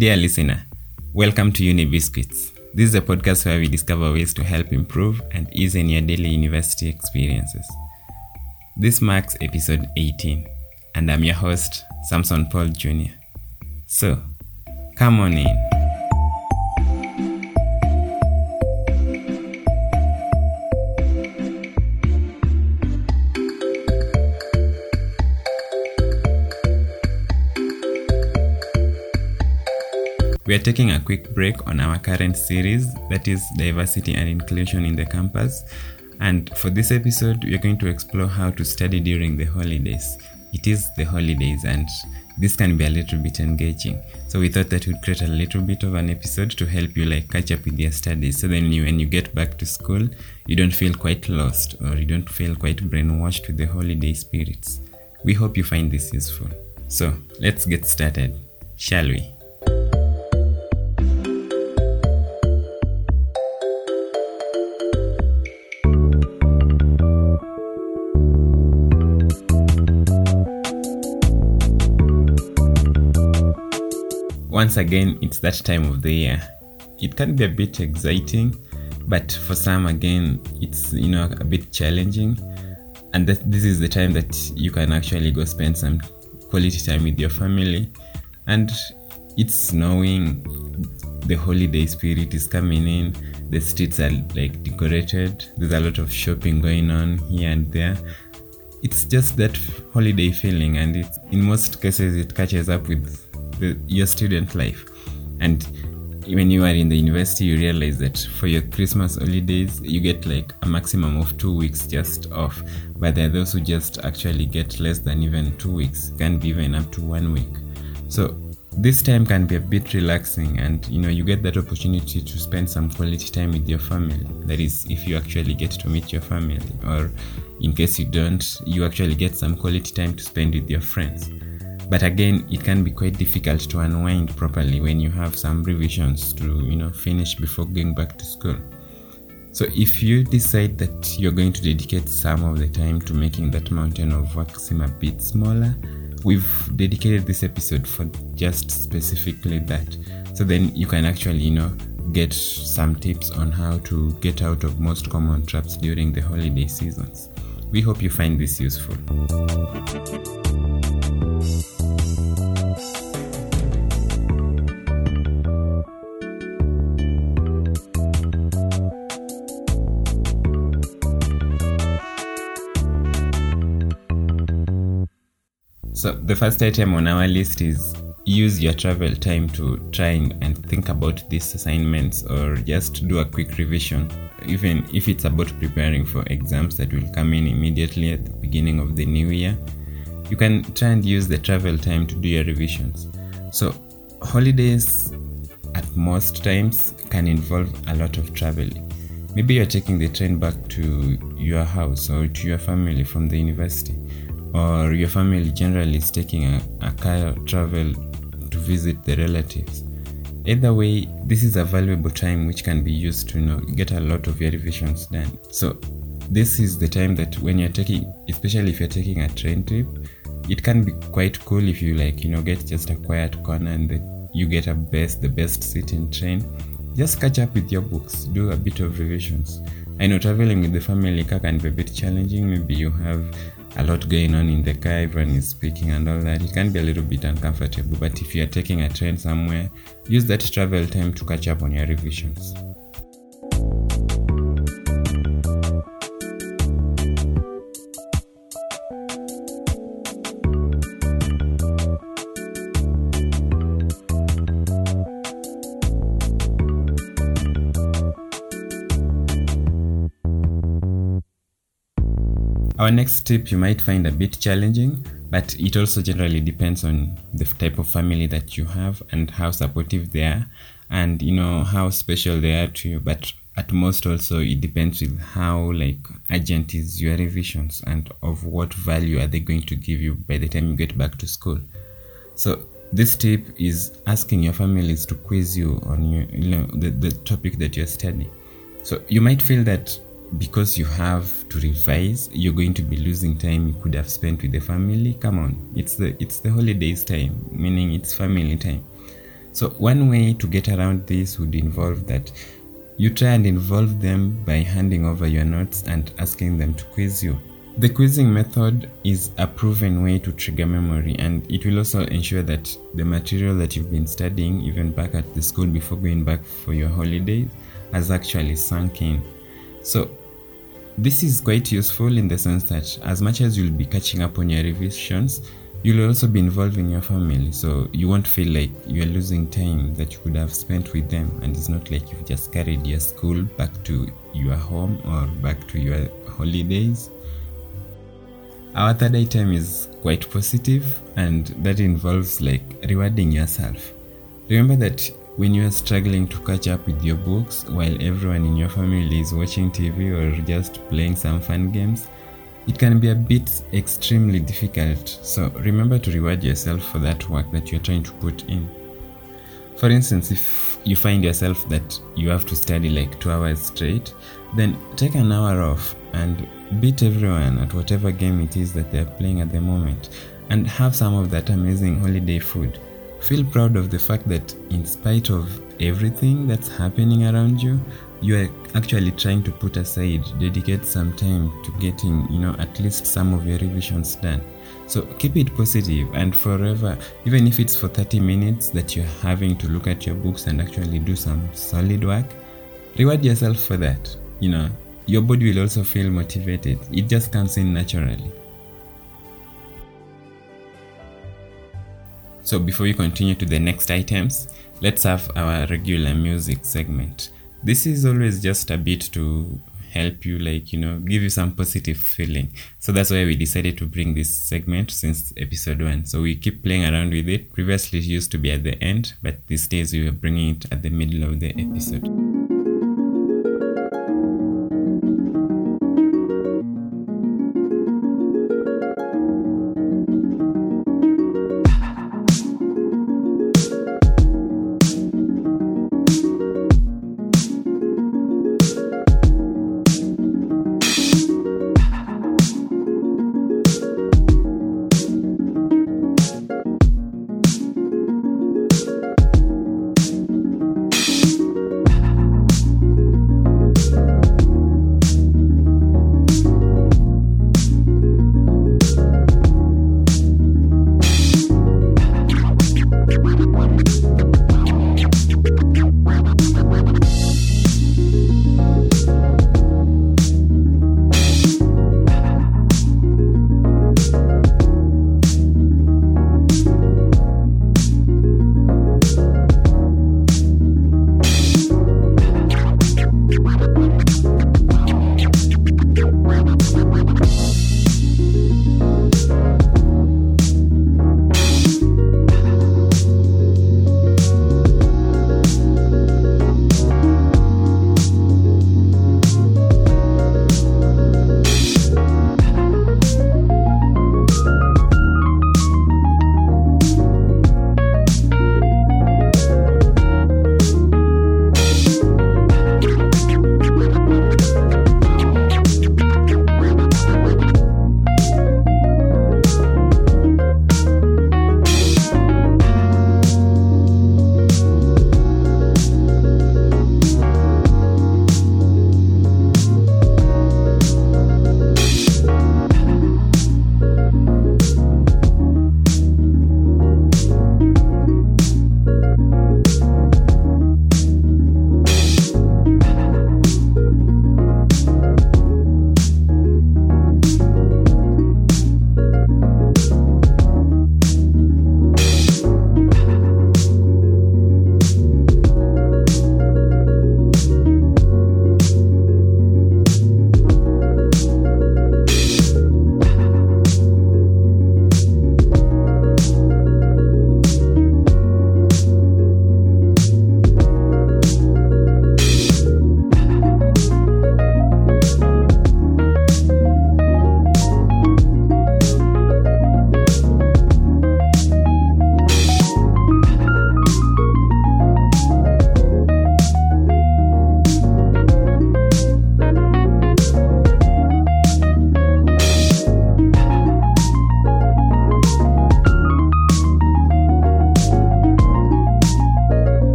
Dear listener, welcome to Uni Biscuits. This is a podcast where we discover ways to help improve and ease in your daily university experiences. This marks episode 18, and I'm your host, Samson Paul Jr. So, come on in. We are taking a quick break on our current series that is diversity and inclusion in the campus. And for this episode, we are going to explore how to study during the holidays. It is the holidays, and this can be a little bit engaging. So we thought that we'd create a little bit of an episode to help you like catch up with your studies. So then you, when you get back to school, you don't feel quite lost or you don't feel quite brainwashed with the holiday spirits. We hope you find this useful. So let's get started, shall we? Once again, it's that time of the year. It can be a bit exciting, but for some, again, it's you know a bit challenging. And that this is the time that you can actually go spend some quality time with your family. And it's snowing, the holiday spirit is coming in, the streets are like decorated, there's a lot of shopping going on here and there. It's just that holiday feeling, and it's in most cases it catches up with your student life. And when you are in the university, you realize that for your Christmas holidays, you get like a maximum of two weeks just off. But there are those who just actually get less than even two weeks, can be even up to one week. So this time can be a bit relaxing and you know you get that opportunity to spend some quality time with your family that is if you actually get to meet your family or in case you don't you actually get some quality time to spend with your friends but again it can be quite difficult to unwind properly when you have some revisions to you know finish before going back to school. So if you decide that you're going to dedicate some of the time to making that mountain of work seem a bit smaller we've dedicated this episode for just specifically that. So then you can actually you know get some tips on how to get out of most common traps during the holiday seasons. We hope you find this useful So, the first item on our list is use your travel time to try and think about these assignments or just do a quick revision, even if it's about preparing for exams that will come in immediately at the beginning of the new year. You can try and use the travel time to do your revisions. So, holidays at most times can involve a lot of traveling. Maybe you're taking the train back to your house or to your family from the university or your family generally is taking a, a car travel to visit the relatives. Either way, this is a valuable time which can be used to you know, get a lot of your revisions done. So, this is the time that when you're taking, especially if you're taking a train trip, it can be quite cool if you like, you know, get just a quiet corner and then you get a best, the best seat in train. Just catch up with your books, do a bit of revisions. I know traveling with the family car can be a bit challenging. Maybe you have a lot going on in the car, everyone is speaking and all that. It can be a little bit uncomfortable, but if you are taking a train somewhere, use that travel time to catch up on your revisions. Our next tip you might find a bit challenging, but it also generally depends on the type of family that you have and how supportive they are and you know how special they are to you. But at most also it depends with how like urgent is your revisions and of what value are they going to give you by the time you get back to school. So this tip is asking your families to quiz you on your you know the, the topic that you're studying. So you might feel that because you have to revise you're going to be losing time you could have spent with the family come on it's the it's the holidays time meaning it's family time So, one way to get around this would involve that you try and involve them by handing over your notes and asking them to quiz you. The quizzing method is a proven way to trigger memory, and it will also ensure that the material that you've been studying, even back at the school before going back for your holidays, has actually sunk in. So, this is quite useful in the sense that as much as you'll be catching up on your revisions, you'll also be involving your family. So you won't feel like you're losing time that you could have spent with them. And it's not like you've just carried your school back to your home or back to your holidays. Our third item is quite positive, and that involves like rewarding yourself. Remember that when you are struggling to catch up with your books while everyone in your family is watching TV or just playing some fun games, it can be a bit extremely difficult. So remember to reward yourself for that work that you're trying to put in. For instance, if you find yourself that you have to study like two hours straight, then take an hour off and beat everyone at whatever game it is that they're playing at the moment and have some of that amazing holiday food Feel proud of the fact that, in spite of everything that's happening around you, you are actually trying to put aside, dedicate some time to getting, you know, at least some of your revisions done. So keep it positive and forever, even if it's for 30 minutes that you're having to look at your books and actually do some solid work, reward yourself for that. You know, your body will also feel motivated. It just comes in naturally. So before we continue to the next items, let's have our regular music segment. This is always just a bit to help you like you know give you some positive feeling. So that's why we decided to bring this segment since episode one. So we keep playing around with it. Previously it used to be at the end but these days we are bringing it at the middle of the episode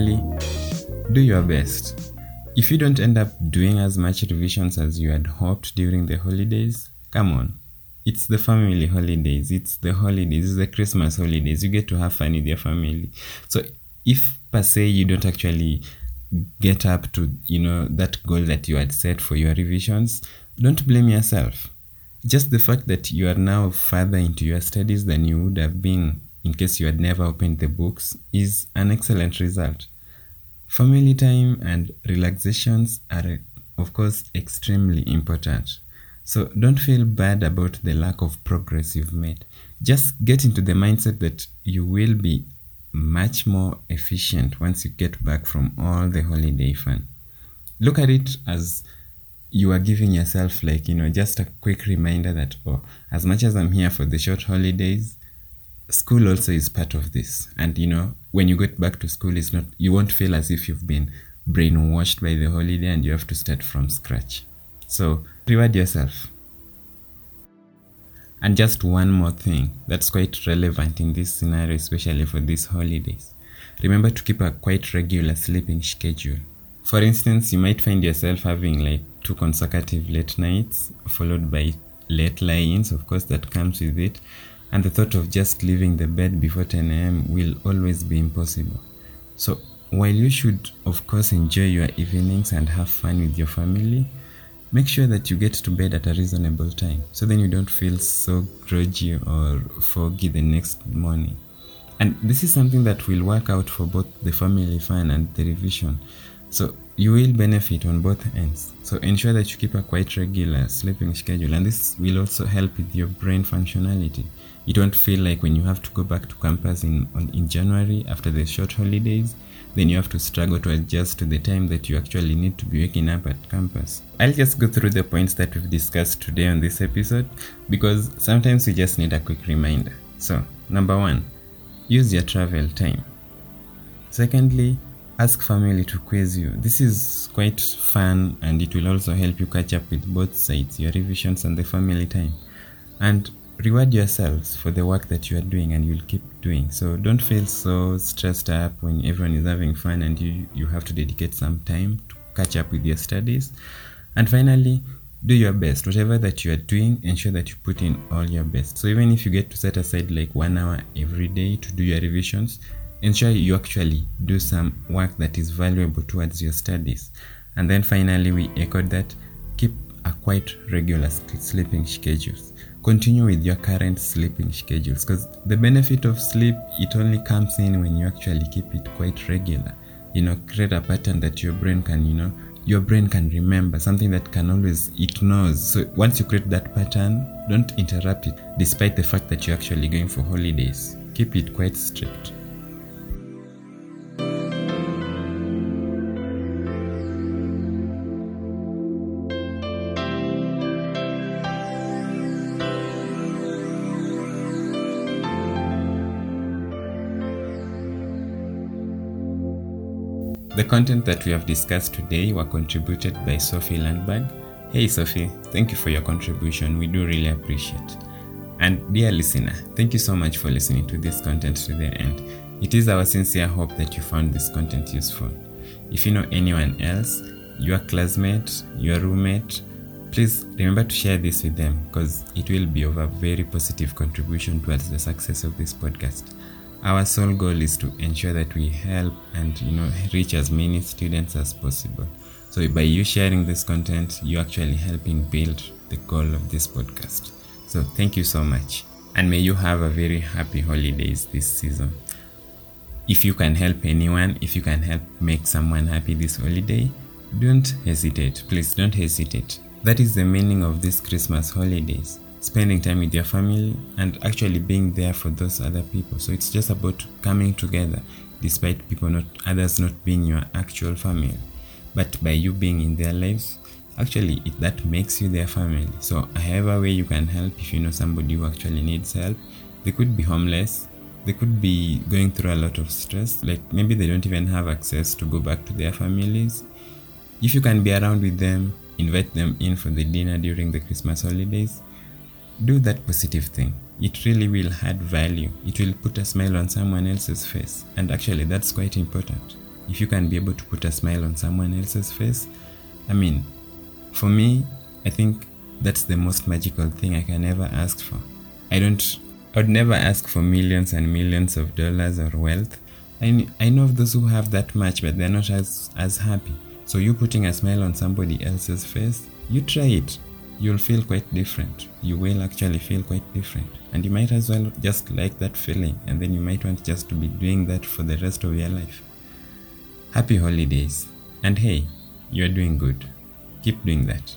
finally, do your best. If you don't end up doing as much revisions as you had hoped during the holidays, come on. It's the family holidays, it's the holidays, it's the Christmas holidays. You get to have fun with your family. So if per se you don't actually get up to you know that goal that you had set for your revisions don't blame yourself just the fact that you are now further into your studies than you would have been in case you had never opened the books is an excellent result. Family time and relaxations are of course extremely important. So don't feel bad about the lack of progress you've made. Just get into the mindset that you will be much more efficient once you get back from all the holiday fun. Look at it as you are giving yourself, like, you know, just a quick reminder that, oh, as much as I'm here for the short holidays, school also is part of this. And, you know, when you get back to school, it's not, you won't feel as if you've been brainwashed by the holiday and you have to start from scratch. So, reward yourself. And just one more thing that's quite relevant in this scenario, especially for these holidays. Remember to keep a quite regular sleeping schedule. For instance, you might find yourself having like two consecutive late nights, followed by late lie ins, of course, that comes with it. And the thought of just leaving the bed before 10 am will always be impossible. So, while you should, of course, enjoy your evenings and have fun with your family, make sure that you get to bed at a reasonable time so then you don't feel so groggy or foggy the next morning and this is something that will work out for both the family fun and the revision so you will benefit on both ends so ensure that you keep a quite regular sleeping schedule and this will also help with your brain functionality you don't feel like when you have to go back to campus in on, in january after the short holidays then you have to struggle to adjust to the time that you actually need to be waking up at campus. I'll just go through the points that we've discussed today on this episode because sometimes we just need a quick reminder. So, number one, use your travel time. Secondly, ask family to quiz you. This is quite fun and it will also help you catch up with both sides, your revisions and the family time. And reward yourselves for the work that you are doing and you'll keep doing so don't feel so stressed up when everyone is having fun and you you have to dedicate some time to catch up with your studies and finally do your best whatever that you are doing ensure that you put in all your best so even if you get to set aside like one hour every day to do your revisions ensure you actually do some work that is valuable towards your studies. And then finally we echoed that. Keep a quite regular sleeping schedules. Continue with your current sleeping schedules because the benefit of sleep it only comes in when you actually keep it quite regular. You know create a pattern that your brain can you know your brain can remember something that can always it knows. So once you create that pattern don't interrupt it despite the fact that you're actually going for holidays. Keep it quite strict The content that we have discussed today were contributed by Sophie Landberg. Hey Sophie, thank you for your contribution. We do really appreciate. And dear listener, thank you so much for listening to this content to the end. It is our sincere hope that you found this content useful. If you know anyone else, your classmate, your roommate, please remember to share this with them because it will be of a very positive contribution towards the success of this podcast our sole goal is to ensure that we help and you know reach as many students as possible. So by you sharing this content you are actually helping build the goal of this podcast. So thank you so much. And may you have a very happy holidays this season. If you can help anyone if you can help make someone happy this holiday don't hesitate. Please don't hesitate. That is the meaning of these christmas holidays spending time with your family and actually being there for those other people. So it's just about coming together despite people not others not being your actual family. But by you being in their lives actually it, that makes you their family. So however way you can help if you know somebody who actually needs help they could be homeless they could be going through a lot of stress like maybe they don't even have access to go back to their families. If you can be around with them invite them in for the dinner during the christmas holidays do that positive thing. It really will add value. It will put a smile on someone else's face. And actually, that's quite important. If you can be able to put a smile on someone else's face, I mean, for me, I think that's the most magical thing I can ever ask for. I don't, I would never ask for millions and millions of dollars or wealth. I, I know of those who have that much, but they're not as, as happy. So you putting a smile on somebody else's face, you try it. You'll feel quite different. You will actually feel quite different. And you might as well just like that feeling, and then you might want just to be doing that for the rest of your life. Happy holidays. And hey, you're doing good. Keep doing that.